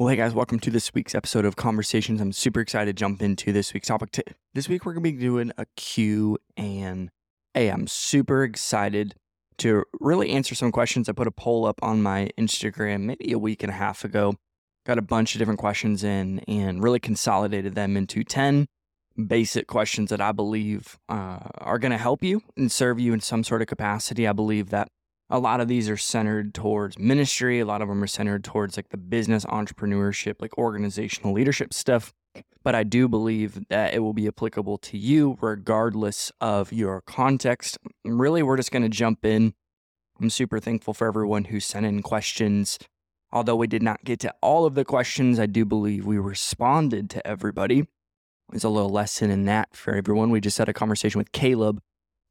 Well, hey guys, welcome to this week's episode of Conversations. I'm super excited to jump into this week's topic. This week we're going to be doing a Q and A. I'm super excited to really answer some questions. I put a poll up on my Instagram maybe a week and a half ago. Got a bunch of different questions in and really consolidated them into 10 basic questions that I believe uh, are going to help you and serve you in some sort of capacity. I believe that a lot of these are centered towards ministry. A lot of them are centered towards like the business entrepreneurship, like organizational leadership stuff. But I do believe that it will be applicable to you regardless of your context. Really, we're just going to jump in. I'm super thankful for everyone who sent in questions. Although we did not get to all of the questions, I do believe we responded to everybody. There's a little lesson in that for everyone. We just had a conversation with Caleb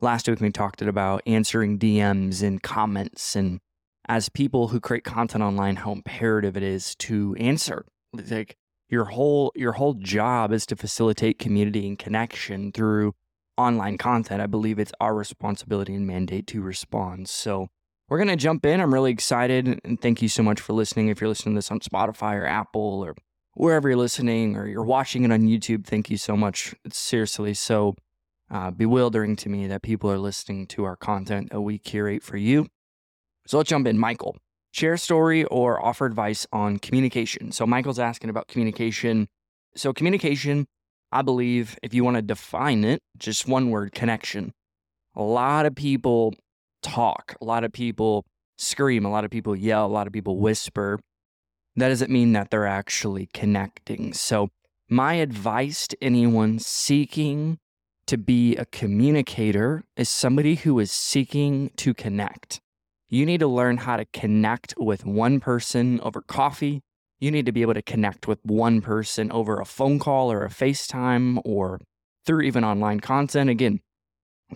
Last week we talked about answering DMs and comments and as people who create content online how imperative it is to answer. Like your whole your whole job is to facilitate community and connection through online content. I believe it's our responsibility and mandate to respond. So we're going to jump in. I'm really excited and thank you so much for listening. If you're listening to this on Spotify or Apple or wherever you're listening or you're watching it on YouTube, thank you so much. It's seriously so uh, bewildering to me that people are listening to our content that we curate for you. So let's jump in. Michael, share story or offer advice on communication. So Michael's asking about communication. So, communication, I believe, if you want to define it, just one word connection. A lot of people talk, a lot of people scream, a lot of people yell, a lot of people whisper. That doesn't mean that they're actually connecting. So, my advice to anyone seeking to be a communicator is somebody who is seeking to connect. You need to learn how to connect with one person over coffee. You need to be able to connect with one person over a phone call or a FaceTime or through even online content. Again,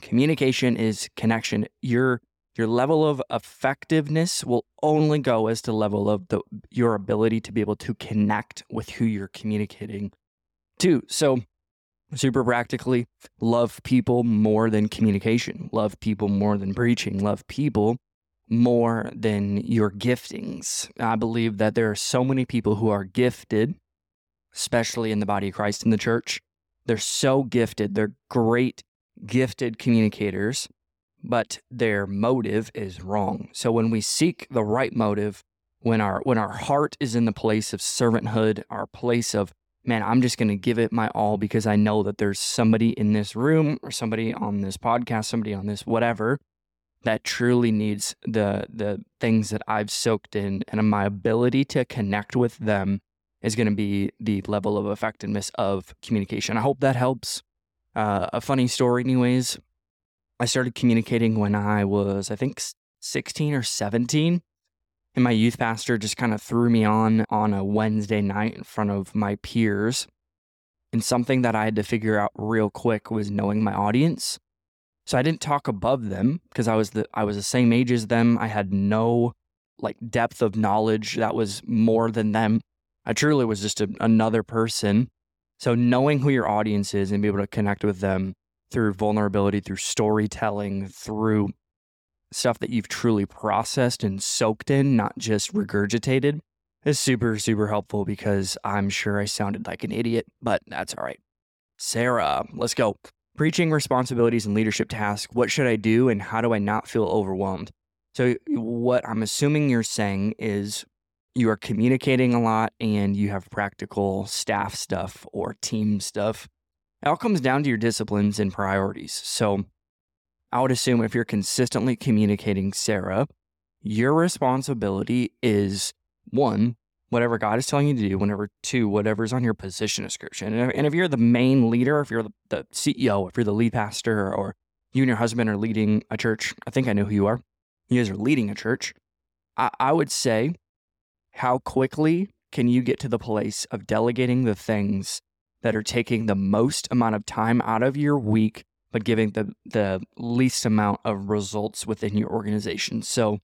communication is connection. Your your level of effectiveness will only go as to level of the your ability to be able to connect with who you're communicating to. So super practically love people more than communication, love people more than preaching, love people more than your giftings. I believe that there are so many people who are gifted, especially in the body of Christ in the church. They're so gifted, they're great, gifted communicators, but their motive is wrong. So when we seek the right motive, when our when our heart is in the place of servanthood, our place of man, I'm just going to give it my all because I know that there's somebody in this room or somebody on this podcast, somebody on this whatever that truly needs the the things that I've soaked in and my ability to connect with them is going to be the level of effectiveness of communication. I hope that helps. Uh, a funny story, anyways. I started communicating when I was, I think, 16 or 17 and my youth pastor just kind of threw me on on a Wednesday night in front of my peers. And something that I had to figure out real quick was knowing my audience. So I didn't talk above them because I was the I was the same age as them. I had no like depth of knowledge that was more than them. I truly was just a, another person. So knowing who your audience is and be able to connect with them through vulnerability, through storytelling, through stuff that you've truly processed and soaked in, not just regurgitated, is super, super helpful because I'm sure I sounded like an idiot, but that's all right. Sarah, let's go. Preaching responsibilities and leadership tasks. What should I do and how do I not feel overwhelmed? So, what I'm assuming you're saying is you are communicating a lot and you have practical staff stuff or team stuff. It all comes down to your disciplines and priorities. So, I would assume if you're consistently communicating Sarah, your responsibility is one, whatever God is telling you to do, whenever two, whatever's on your position description. And if, you're the main leader, if you're the, the CEO, if you're the lead pastor, or you and your husband are leading a church, I think I know who you are. You guys are leading a church. I, I would say, how quickly can you get to the place of delegating the things that are taking the most amount of time out of your week but giving the, the least amount of results within your organization. So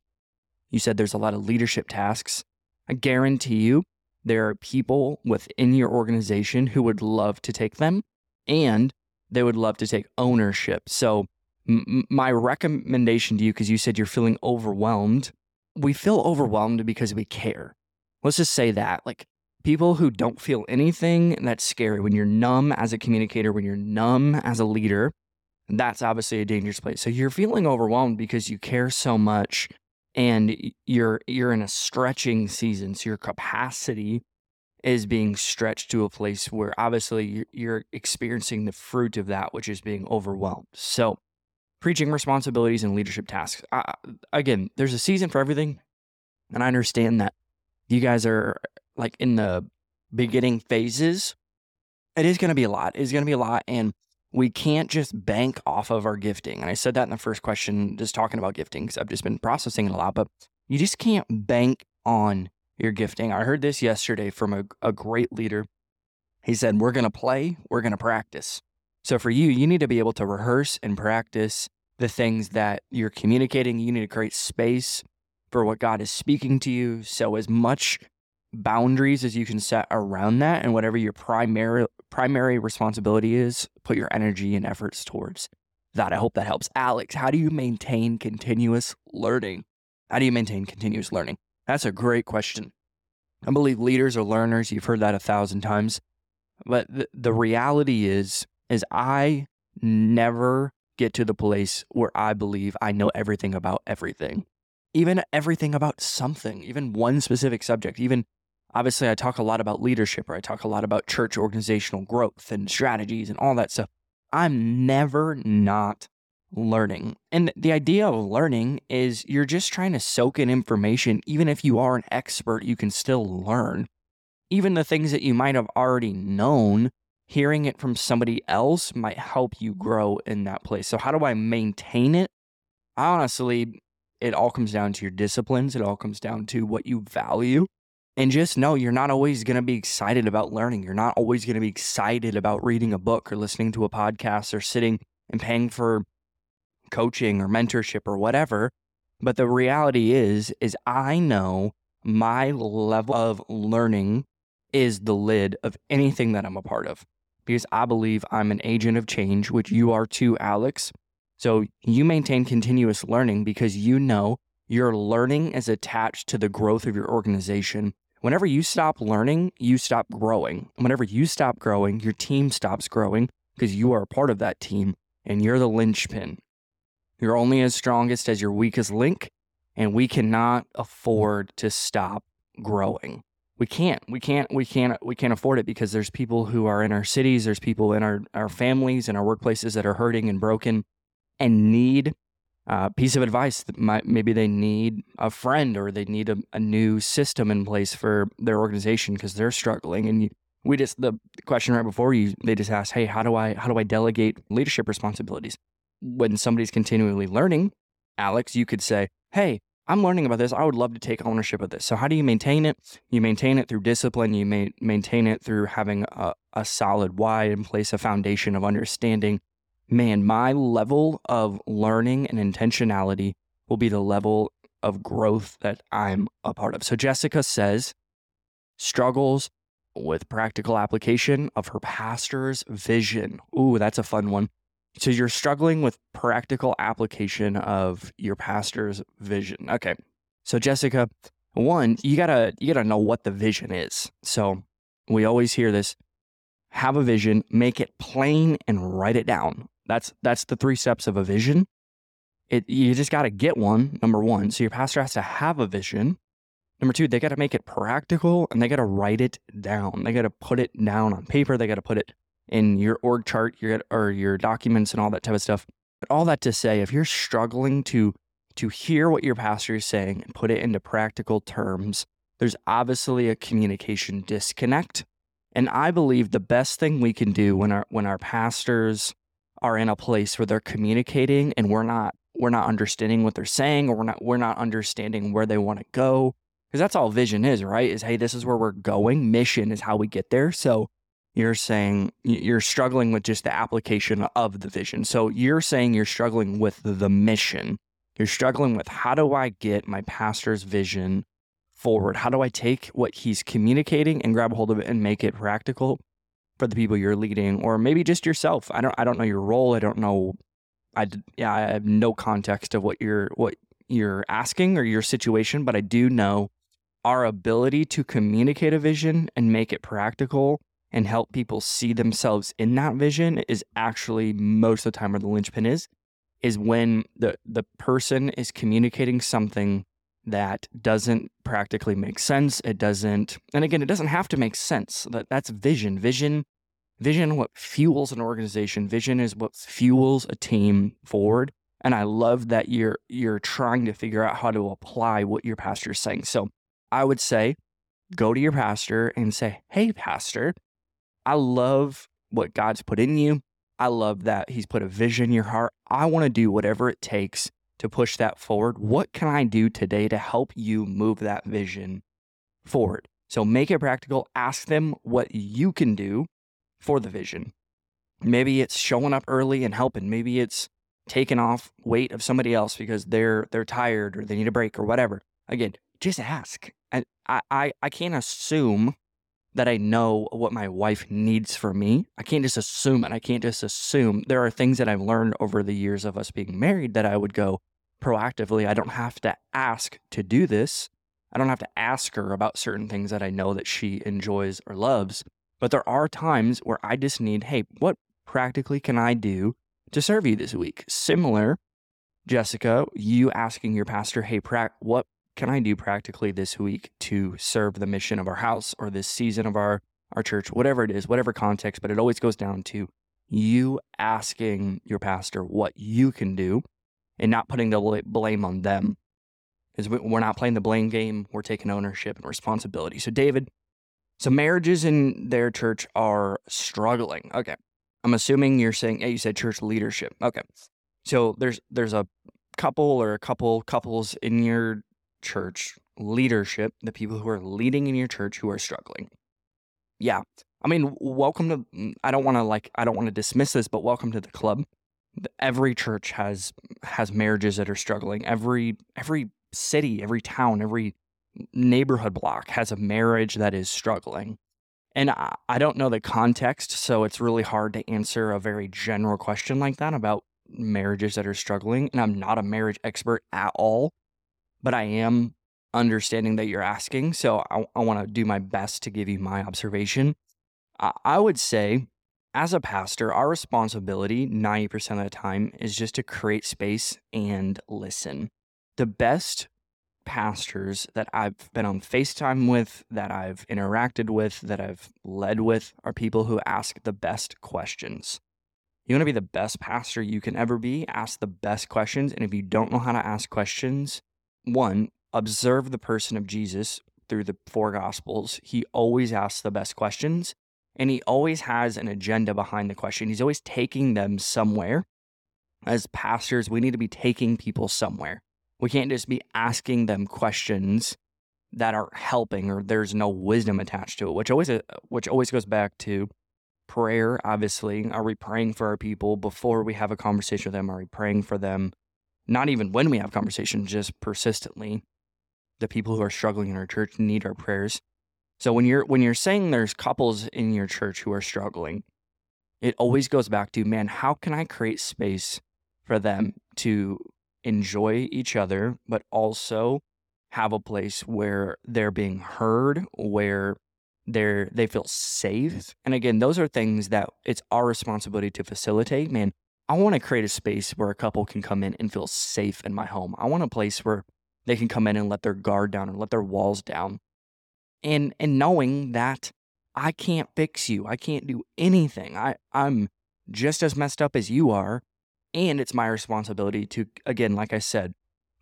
you said there's a lot of leadership tasks. I guarantee you there are people within your organization who would love to take them and they would love to take ownership. So my recommendation to you, because you said you're feeling overwhelmed, we feel overwhelmed because we care. Let's just say that. Like people who don't feel anything, that's scary. When you're numb as a communicator, when you're numb as a leader, that's obviously a dangerous place. So you're feeling overwhelmed because you care so much and you're you're in a stretching season. So your capacity is being stretched to a place where obviously you're, experiencing the fruit of that, which is being overwhelmed. So preaching responsibilities and leadership tasks. Uh, again, there's a season for everything. And I understand that you guys are like in the beginning phases. It is going to be a lot. It's going to be a lot. And we can't just bank off of our gifting. And I said that in the first question, just talking about gifting, because I've just been processing it a lot, but you just can't bank on your gifting. I heard this yesterday from a, a great leader. He said, We're going to play, we're going to practice. So for you, you need to be able to rehearse and practice the things that you're communicating. You need to create space for what God is speaking to you. So as much boundaries as you can set around that and whatever your primary primary responsibility is, put your energy and efforts towards that. I hope that helps. Alex, how do you maintain continuous learning? How do you maintain continuous learning? That's a great question. I believe leaders are learners. You've heard that a thousand times. But the, the reality is, is I never get to the place where I believe I know everything about everything. Even everything about something, even one specific subject, even obviously I talk a lot about leadership or I talk a lot about church organizational growth and strategies and all that stuff. I'm never not learning. And the idea of learning is you're just trying to soak in information. Even if you are an expert, you can still learn. Even the things that you might have already known, hearing it from somebody else might help you grow in that place. So, how do I maintain it? Honestly, it all comes down to your disciplines, it all comes down to what you value. And just know you're not always going to be excited about learning. You're not always going to be excited about reading a book or listening to a podcast or sitting and paying for coaching or mentorship or whatever. But the reality is is I know my level of learning is the lid of anything that I'm a part of because I believe I'm an agent of change, which you are too, Alex. So you maintain continuous learning because you know your learning is attached to the growth of your organization Whenever you stop learning, you stop growing. Whenever you stop growing, your team stops growing because you are a part of that team and you're the linchpin. You're only as strongest as your weakest link, and we cannot afford to stop growing. We can't. We can't. We can't. We can't afford it because there's people who are in our cities, there's people in our, our families and our workplaces that are hurting and broken and need uh, piece of advice that might, maybe they need a friend or they need a, a new system in place for their organization because they're struggling. And you, we just the question right before you they just asked hey how do i how do i delegate leadership responsibilities? When somebody's continually learning alex you could say hey i'm learning about this. I would love to take ownership of this. So how do you maintain it? You maintain it through discipline. You may maintain it through having a, a solid why in place a foundation of understanding man, my level of learning and intentionality will be the level of growth that I'm a part of. So Jessica says, struggles with practical application of her pastor's vision. Ooh, that's a fun one. So you're struggling with practical application of your pastor's vision. Okay. So Jessica, one, you got to you got to know what the vision is. So we always hear this have a vision, make it plain and write it down. That's that's the three steps of a vision. It you just got to get one, number 1. So your pastor has to have a vision. Number 2, they got to make it practical and they got to write it down. They got to put it down on paper. They got to put it in your org chart, your or your documents and all that type of stuff. But all that to say, if you're struggling to to hear what your pastor is saying and put it into practical terms, there's obviously a communication disconnect. And I believe the best thing we can do when our when our pastors are in a place where they're communicating and we're not we're not understanding what they're saying or we're not we're not understanding where they want to go. Because that's all vision is right? Is hey this is where we're going. Mission is how we get there. So you're saying you're struggling with just the application of the vision. So you're saying you're struggling with the mission. You're struggling with how do i get my pastor's vision forward? How do i take what he's communicating and grab hold of it and make it practical for the people you're leading or maybe just yourself. I don't I don't know your role. I don't know I yeah, I have no context of what you're what you're asking or your situation, but I do know our ability to communicate a vision and make it practical and help people see themselves in that vision is actually most of the time where the linchpin is is when the the person is communicating something that doesn't practically make sense. It doesn't and again it doesn't have to make sense. That that's vision. Vision vision what fuels an organization. Vision is what fuels a team forward. And i love that you're you're trying to figure out how to apply what your pastor is saying. So i would say go to your pastor and say hey pastor i love what god's put in you. I love that he's put a vision in your heart. I want to do whatever it takes to push that forward what can i do today to help you move that vision forward so make it practical ask them what you can do for the vision. Maybe it's showing up early and helping. Maybe it's taking off weight of somebody else because they're they're tired or they need a break or whatever. Again, just ask. And I, I, I can't assume that I know what my wife needs for me. I can't just assume it. I can't just assume. There are things that I've learned over the years of us being married that I would go proactively. I don't have to ask to do this. I don't have to ask her about certain things that I know that she enjoys or loves. But there are times where I just need, hey, what practically can I do to serve you this week? Similar, Jessica, you asking your pastor, hey, pra- what can I do practically this week to serve the mission of our house or this season of our, our church, whatever it is, whatever context, but it always goes down to you asking your pastor what you can do and not putting the blame on them. Because we're not playing the blame game, we're taking ownership and responsibility. So, David, so marriages in their church are struggling. Okay. I'm assuming you're saying, you said church leadership. Okay. So there's there's a couple or a couple couples in your church leadership, the people who are leading in your church who are struggling. Yeah. I mean, welcome to mm, I don't want to like I don't want to dismiss this, but welcome to the club. Every church has has marriages that are struggling. Every every city, every town, every neighborhood block has a marriage that is struggling. And I, I don't know the context, so it's really hard to answer a very general question like that about marriages that are struggling. And I'm not a marriage expert at all, but I am understanding that you're asking. So I, I want to do my best to give you my observation. I, I would say, as a pastor, our responsibility 90% of the time is just to create space and listen. The best pastors that I've been on FaceTime with, that I've interacted with, that I've led with are people who ask the best questions. You want to be the best pastor you can ever be? Ask the best questions. And if you don't know how to ask questions, one, observe the person of Jesus through the four gospels. He always asks the best questions and he always has an agenda behind the question. He's always taking them somewhere. As pastors, we need to be taking people somewhere. We can't just be asking them questions that aren't helping or there's no wisdom attached to it, which always uh, which always goes back to prayer, obviously. Are we praying for our people before we have a conversation with them? Are we praying for them not even when we have conversations, just persistently? The people who are struggling in our church need our prayers. So when you're when you're saying there's couples in your church who are struggling, it always goes back to, man, how can I create space for them to enjoy each other, but also have a place where they're being heard, where they're they feel safe. And again, those are things that it's our responsibility to facilitate. Man, I want to create a space where a couple can come in and feel safe in my home. I want a place where they can come in and let their guard down and let their walls down. And and knowing that I can't fix you. I can't do anything. I, I'm just as messed up as you are. And it's my responsibility to, again, like I said,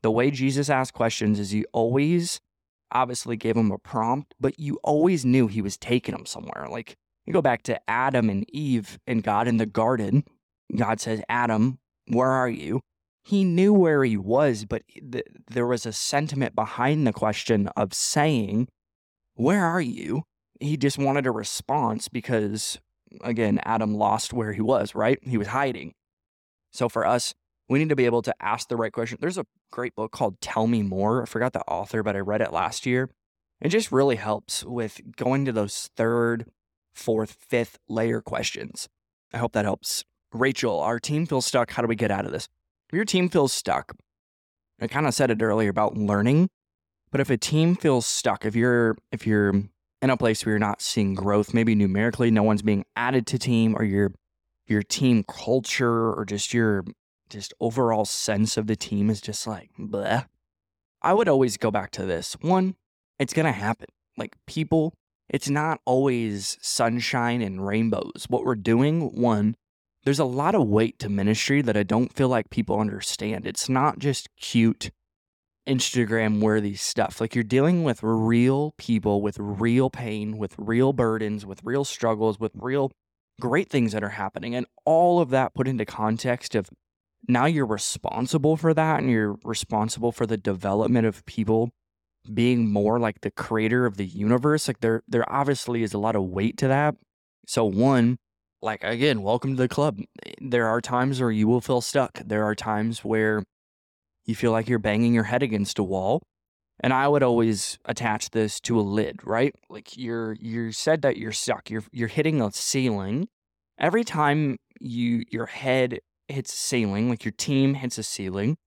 the way Jesus asked questions is he always obviously gave him a prompt, but you always knew he was taking him somewhere. Like you go back to Adam and Eve and God in the garden. God says, Adam, where are you? He knew where he was, but th- there was a sentiment behind the question of saying, Where are you? He just wanted a response because, again, Adam lost where he was, right? He was hiding. So for us, we need to be able to ask the right question. There's a great book called Tell Me More. I forgot the author, but I read it last year. It just really helps with going to those third, fourth, fifth layer questions. I hope that helps. Rachel, our team feels stuck. How do we get out of this? If your team feels stuck, I kind of said it earlier about learning. But if a team feels stuck, if you're if you're in a place where you're not seeing growth, maybe numerically, no one's being added to team, or your your team culture, or just your just overall sense of the team is just like bleh. I would always go back to this. One, it's gonna happen. Like people, it's not always sunshine and rainbows. What we're doing, one, there's a lot of weight to ministry that I don't feel like people understand. It's not just cute Instagram worthy stuff. Like you're dealing with real people with real pain, with real burdens, with real struggles, with real great things that are happening. And all of that put into context of now you're responsible for that and you're responsible for the development of people being more like the creator of the universe. Like there there obviously is a lot of weight to that. So one, like again, welcome to the club. There are times where you will feel stuck. There are times where you feel like you're banging your head against a wall. And I would always attach this to a lid, right? Like you're you said that you're stuck. You're you're hitting a ceiling. Every time you your head hits a ceiling, like your team hits a ceiling,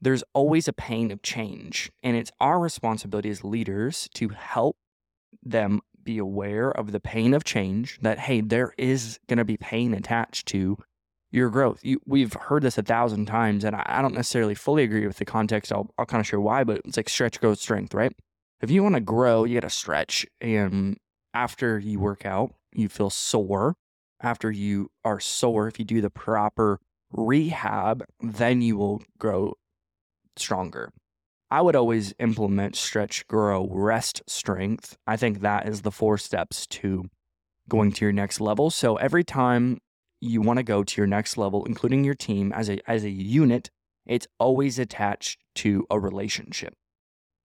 there's always a pain of change. And it's our responsibility as leaders to help them be aware of the pain of change that, hey, there is going to be pain attached to your growth. You, we've heard this a thousand times, and I, I don't necessarily fully agree with the context. I'll, I'll kind of share why, but it's like stretch, growth, strength, right? If you want to grow, you got to stretch. And after you work out, you feel sore. After you are sore, if you do the proper rehab, then you will grow stronger. I would always implement stretch, grow, rest, strength. I think that is the four steps to going to your next level. So every time you want to go to your next level, including your team as a as a unit, it's always attached to a relationship.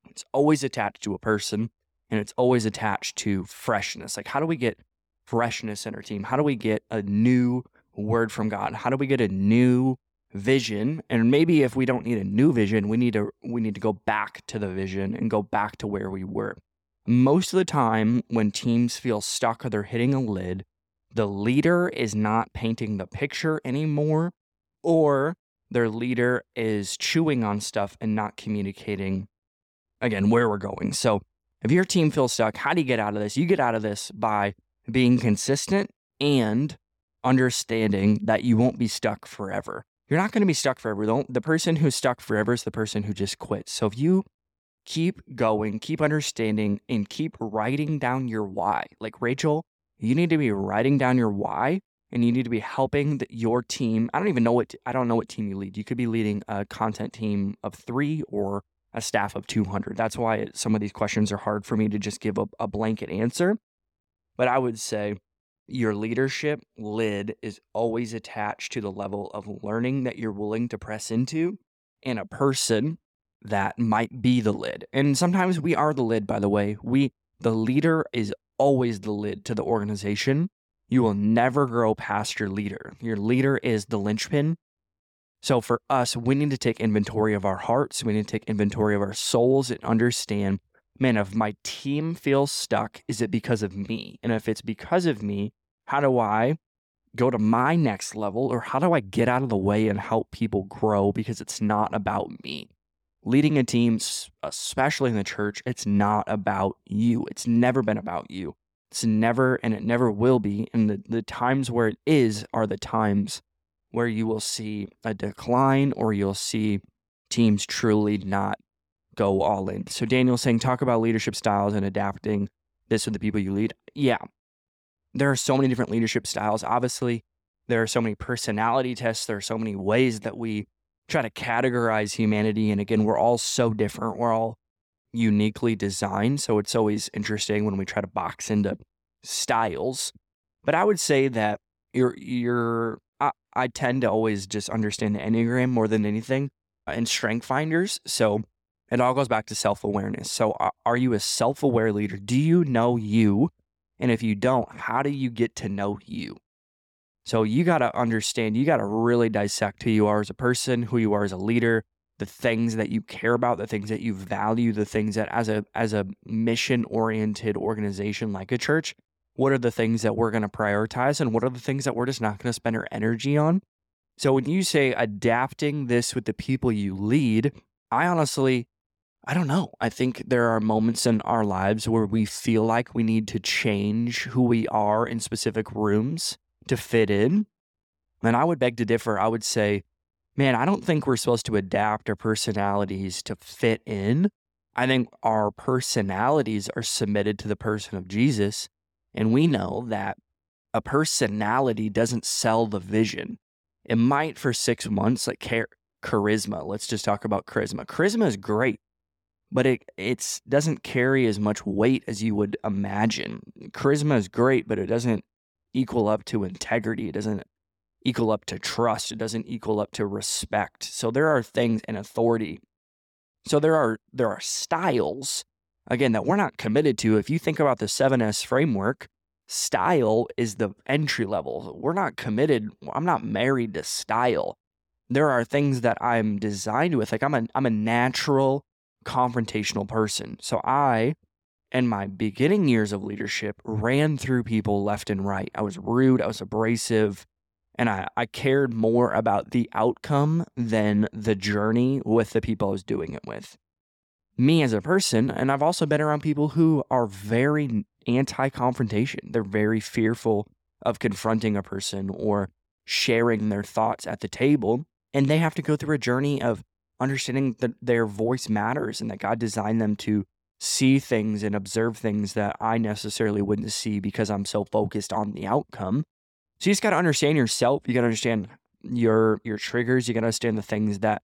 It's always attached to a person and it's always attached to freshness. Like how do we get freshness in our team? How do we get a new word from God? How do we get a new vision? And maybe if we don't need a new vision, we need to we need to go back to the vision and go back to where we were. Most of the time when teams feel stuck or they're hitting a lid, the leader is not painting the picture anymore or their leader is chewing on stuff and not communicating again where we're going. So, if your team feels stuck, how do you get out of this? You get out of this by being consistent and understanding that you won't be stuck forever. You're not going to be stuck forever. The, the person who's stuck forever is the person who just quits. So if you keep going, keep understanding, and keep writing down your why, like Rachel, you need to be writing down your why and you need to be helping the, your team. I don't even know what I don't know what team you lead. You could be leading a content team of 3 or a staff of 200. That's why some of these questions are hard for me to just give a, a blanket answer. But I would say your leadership lid is always attached to the level of learning that you're willing to press into and a person that might be the lid. And sometimes we are the lid by the way. We the leader is always the lid to the organization. You will never grow past your leader. Your leader is the linchpin. So for us, we need to take inventory of our hearts. We need to take inventory of our souls and understand man, if my team feels stuck, is it because of me? And if it's because of me, how do I go to my next level or how do I get out of the way and help people grow because it's not about me? Leading a team, especially in the church, it's not about you. It's never been about you. It's never, and it never will be. And the, the times where it is are the times where you will see a decline or you'll see teams truly not go all in. So Daniel's saying, talk about leadership styles and adapting this with the people you lead. Yeah, there are so many different leadership styles. Obviously, there are so many personality tests. There are so many ways that we try to categorize humanity. And again, we're all so different. We're all uniquely designed. So it's always interesting when we try to box into styles. But I would say that you're, you're, I, I tend to always just understand the Enneagram more than anything uh, and strength finders. So it all goes back to self awareness. So are you a self aware leader? Do you know you? And if you don't, how do you get to know you? So you got to understand, you got to really dissect who you are as a person, who you are as a leader, the things that you care about, the things that you value, the things that as a as a mission-oriented organization like a church, what are the things that we're going to prioritize and what are the things that we're just not going to spend our energy on? So when you say adapting this with the people you lead, I honestly I don't know. I think there are moments in our lives where we feel like we need to change who we are in specific rooms to fit in. And I would beg to differ. I would say, man, I don't think we're supposed to adapt our personalities to fit in. I think our personalities are submitted to the person of Jesus. And we know that a personality doesn't sell the vision. It might for six months, like char- charisma. Let's just talk about charisma. Charisma is great, but it it's doesn't carry as much weight as you would imagine. Charisma is great, but it doesn't equal up to integrity. It doesn't equal up to trust. It doesn't equal up to respect. So there are things in authority. So there are there are styles again that we're not committed to. If you think about the 7S framework, style is the entry level. We're not committed. I'm not married to style. There are things that I'm designed with. Like I'm a I'm a natural confrontational person. So I in my beginning years of leadership ran through people left and right. I was rude, I was abrasive, and I, I cared more about the outcome than the journey with the people I was doing it with. Me as a person, and I've also been around people who are very anti confrontation. They're very fearful of confronting a person or sharing their thoughts at the table. And they have to go through a journey of understanding that their voice matters and that God designed them to see things and observe things that I necessarily wouldn't see because I'm so focused on the outcome. So you just got to understand yourself. You got to understand your your triggers. You got to understand the things that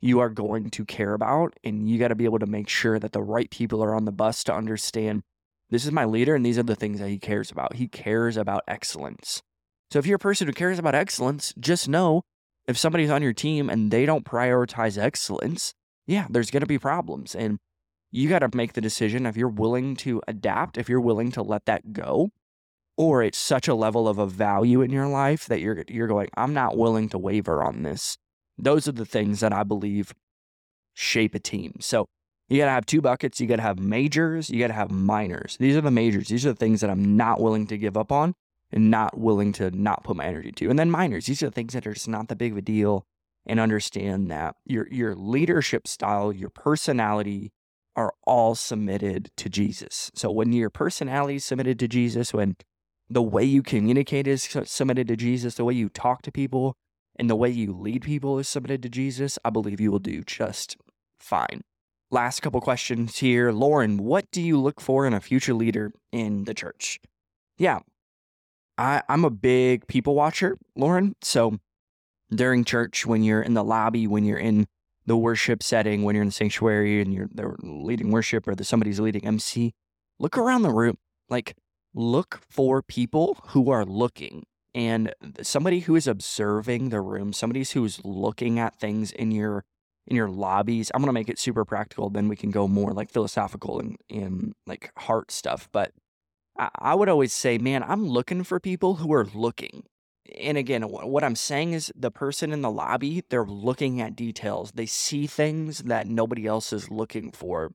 you are going to care about, and you got to be able to make sure that the right people are on the bus to understand this is my leader, and these are the things that he cares about. He cares about excellence. So if you're a person who cares about excellence, just know if somebody's on your team and they don't prioritize excellence, yeah, there's going to be problems. And you got to make the decision if you're willing to adapt, if you're willing to let that go, or it's such a level of a value in your life that you're you're going, I'm not willing to waver on this. Those are the things that I believe shape a team. So you got to have two buckets. You got to have majors. You got to have minors. These are the majors. These are the things that I'm not willing to give up on and not willing to not put my energy to. And then minors. These are things that are just not that big of a deal. And understand that your your leadership style, your personality, are all submitted to Jesus. So when your personality is submitted to Jesus, when the way you communicate is submitted to Jesus, the way you talk to people, and the way you lead people is submitted to Jesus, I believe you will do just fine. Last couple questions here. Lauren, what do you look for in a future leader in the church? Yeah, I, I'm a big people watcher, Lauren. So during church, when you're in the lobby, when you're in the worship setting, when you're in the sanctuary and you're they're leading worship or the, somebody's leading MC, look around the room. Like, look for people who are looking and somebody who is observing the room, somebody who's looking at things in your in your lobbies. I'm gonna make it super practical. Then we can go more like philosophical and, and like heart stuff. But I, would always say, man, I'm looking for people who are looking and again, what I'm saying is the person in the lobby, they're looking at details. They see things that nobody else is looking for.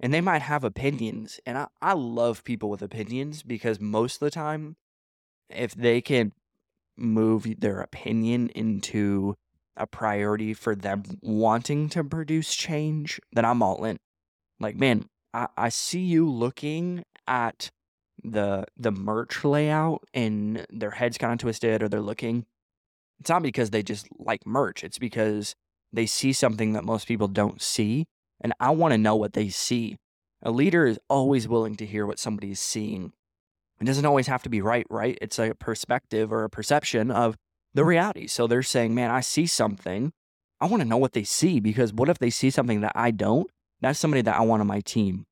And they might have opinions. And I, I love people with opinions because most of the time, if they can move their opinion into a priority for them wanting to produce change, then I'm all in. Like, man, I, I see you looking at the the merch layout and their heads kind of twisted or they're looking it's not because they just like merch it's because they see something that most people don't see and i want to know what they see. A leader is always willing to hear what somebody is seeing. It doesn't always have to be right right? It's a perspective or a perception of the reality. So they're saying man i see something. I want to know what they see because what if they see something that i don't? That's somebody that i want on my team.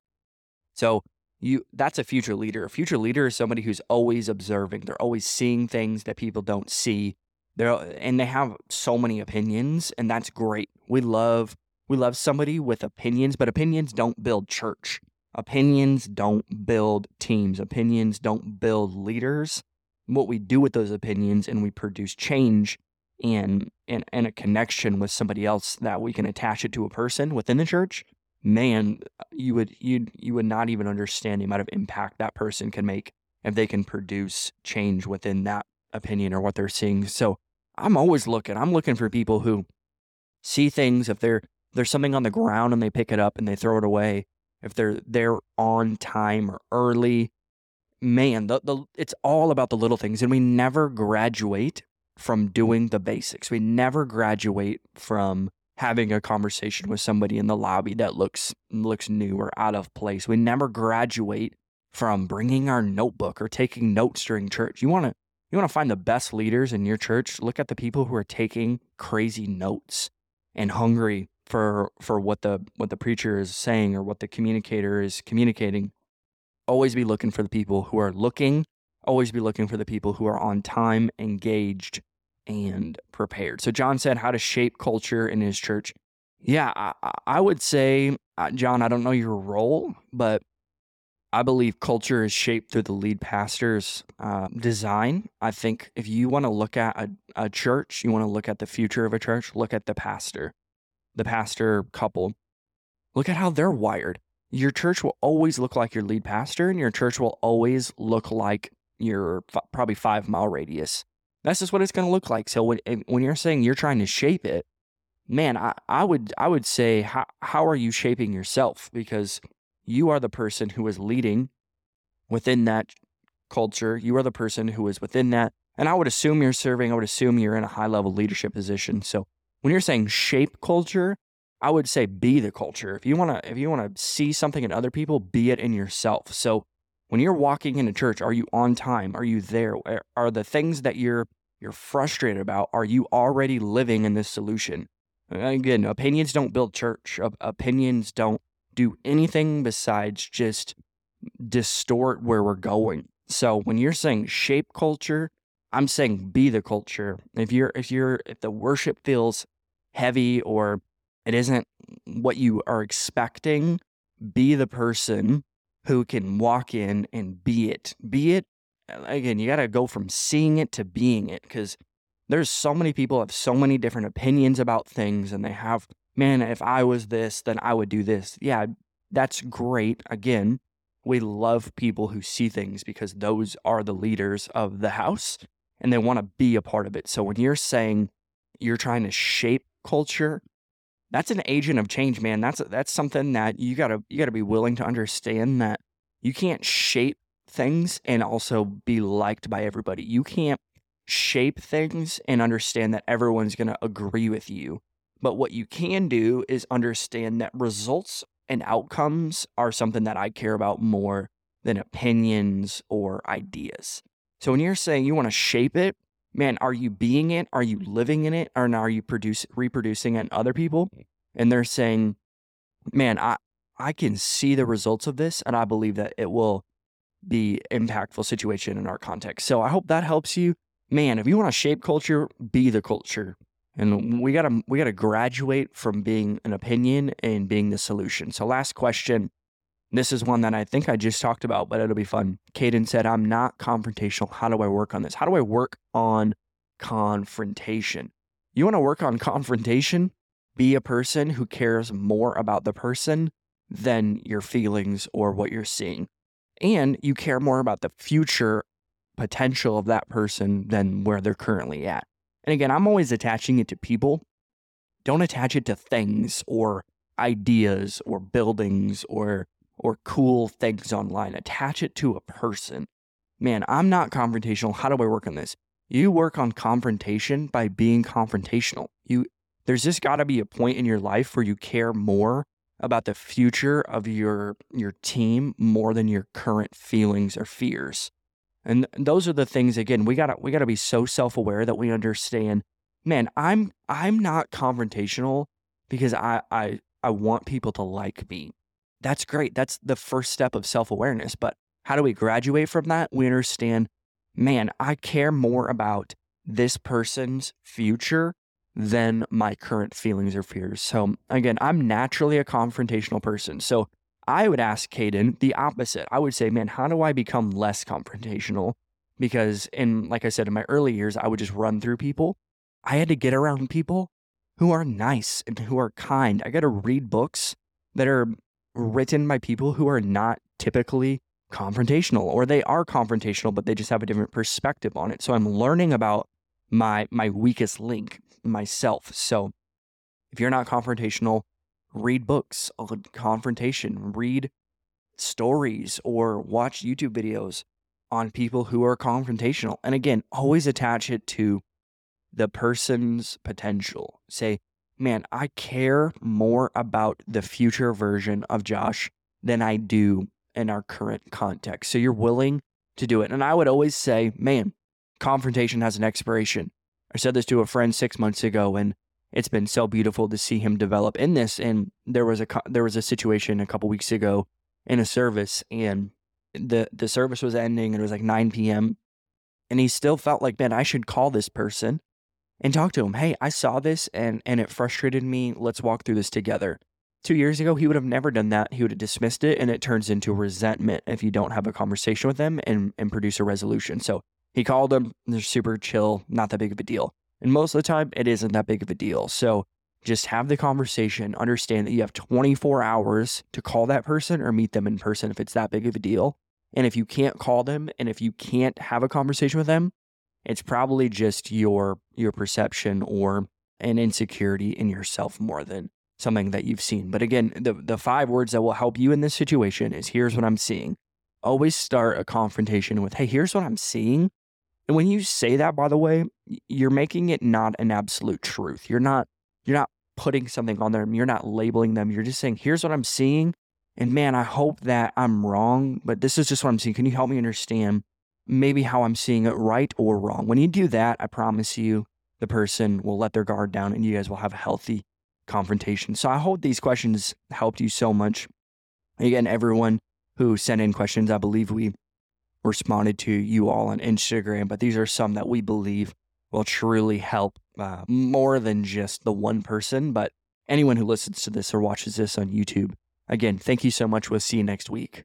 So you that's a future leader. A future leader is somebody who's always observing. They're always seeing things that people don't see. They're and they have so many opinions, and that's great. We love we love somebody with opinions, but opinions don't build church. Opinions don't build teams. Opinions don't build leaders. What we do with those opinions and we produce change and, and, and a connection with somebody else that we can attach it to a person within the church man, you would you you would not even understand the amount of impact that person can make if they can produce change within that opinion or what they're seeing. So I'm always looking. I'm looking for people who see things if they're there's something on the ground and they pick it up and they throw it away, if they're there on time or early, man, the, the it's all about the little things. And we never graduate from doing the basics. We never graduate from having a conversation with somebody in the lobby that looks looks new or out of place. We never graduate from bringing our notebook or taking notes during church. You want to you want to find the best leaders in your church? Look at the people who are taking crazy notes and hungry for for what the what the preacher is saying or what the communicator is communicating. Always be looking for the people who are looking, always be looking for the people who are on time, engaged, and prepared. So John said how to shape culture in his church. Yeah, I, I would say, uh, John, I don't know your role, but I believe culture is shaped through the lead pastor's uh, design. I think if you want to look at a, a church, you want to look at the future of a church, look at the pastor, the pastor couple. Look at how they're wired. Your church will always look like your lead pastor, and your church will always look like your f- probably five mile radius. That's just what it's going to look like. So when when you're saying you're trying to shape it, man, I, I would I would say how how are you shaping yourself? Because you are the person who is leading within that culture. You are the person who is within that. And I would assume you're serving, I would assume you're in a high level leadership position. So when you're saying shape culture, I would say be the culture. If you want to if you want to see something in other people, be it in yourself. So when you're walking into church, are you on time? Are you there? Are the things that you're you're frustrated about, are you already living in this solution? Again, opinions don't build church. Opinions don't do anything besides just distort where we're going. So when you're saying shape culture, I'm saying be the culture. If you're if you're if the worship feels heavy or it isn't what you are expecting, be the person who can walk in and be it. Be it again, you got to go from seeing it to being it cuz there's so many people have so many different opinions about things and they have man, if I was this, then I would do this. Yeah, that's great. Again, we love people who see things because those are the leaders of the house and they want to be a part of it. So when you're saying you're trying to shape culture, that's an agent of change, man. That's that's something that you got to you got to be willing to understand that you can't shape things and also be liked by everybody. You can't shape things and understand that everyone's to agree with you but what you can do is understand that results and outcomes are something that I care about more than opinions or ideas. So when you're saying you want to shape it, man, are you being it? Are you mm-hmm. living in it? Or are you produce, reproducing it in other people? Mm-hmm. And they're saying, man, I, I can see the results of this and I believe that it will be impactful situation in our context. So I hope that helps you. Man, if you want to shape culture, be the culture. And we gotta we gotta graduate from being an opinion and being the solution. So last question. This is one that I think I just talked about, but it'll be fun. Caden said, I'm not confrontational. How do I work on this? How do I work on confrontation? You want to work on confrontation? Be a person who cares more about the person than your feelings or what you're seeing. And you care more about the future potential of that person than where they're currently at. And again, I'm always attaching it to people. Don't attach it to things or ideas or buildings or or cool things online. Attach it to a person. Man, I'm not confrontational. How do I work on this? You work on confrontation by being confrontational. You there's just got to be a point in your life where you care more about the future of your your team more than your current feelings or fears. And those are the things again, we got to we got to be so self-aware that we understand, man, I'm I'm not confrontational because I I I want people to like me. That's great. That's the first step of self-awareness, but how do we graduate from that? We understand, man, I care more about this person's future than my current feelings or fears. So again, I'm naturally a confrontational person. So I would ask Caden the opposite. I would say, man, how do I become less confrontational? Because in, like I said, in my early years, I would just run through people. I had to get around people who are nice and who are kind. I got to read books that are written by people who are not typically confrontational or they are confrontational but they just have a different perspective on it. So I'm learning about my my weakest link, myself. So if you're not confrontational, read books on confrontation, read stories, or watch YouTube videos on people who are confrontational. And again, always attach it to the person's potential. Say, man, I care more about the future version of Josh than I do in our current context. So you're willing to do it. And I would always say, man, confrontation has an expiration. I said this to a friend six months ago, and it's been so beautiful to see him develop in this. And there was a there was a situation a couple weeks ago in a service, and the the service was ending, and it was like 9 p.m. And he still felt like, man, I should call this person and talk to him. Hey, I saw this and and it frustrated me. Let's walk through this together. Two years ago, he would have never done that. He would have dismissed it, and it turns into resentment if you don't have a conversation with them and, and produce a resolution. So he called them. They're super chill, not that big of a deal. And most of the time, it isn't that big of a deal. So just have the conversation, understand that you have 24 hours to call that person or meet them in person if it's that big of a deal. And if you can't call them and if you can't have a conversation with them, it's probably just your your perception or an insecurity in yourself more than something that you've seen. But again, the the five words that will help you in this situation is here's what I'm seeing. Always start a confrontation with, "Hey, here's what I'm seeing." And when you say that, by the way, you're making it not an absolute truth. You're not you're not putting something on them. You're not labeling them. You're just saying, here's what I'm seeing. And man, I hope that I'm wrong, but this is just what I'm seeing. Can you help me understand maybe how I'm seeing it right or wrong? When you do that, I promise you the person will let their guard down and you guys will have a healthy confrontation. So I hope these questions helped you so much. Again, everyone who sent in questions, I believe we responded to you all on Instagram, but these are some that we believe will truly help uh, more than just the one person, but anyone who listens to this or watches this on YouTube. Again, thank you so much. We'll see you next week.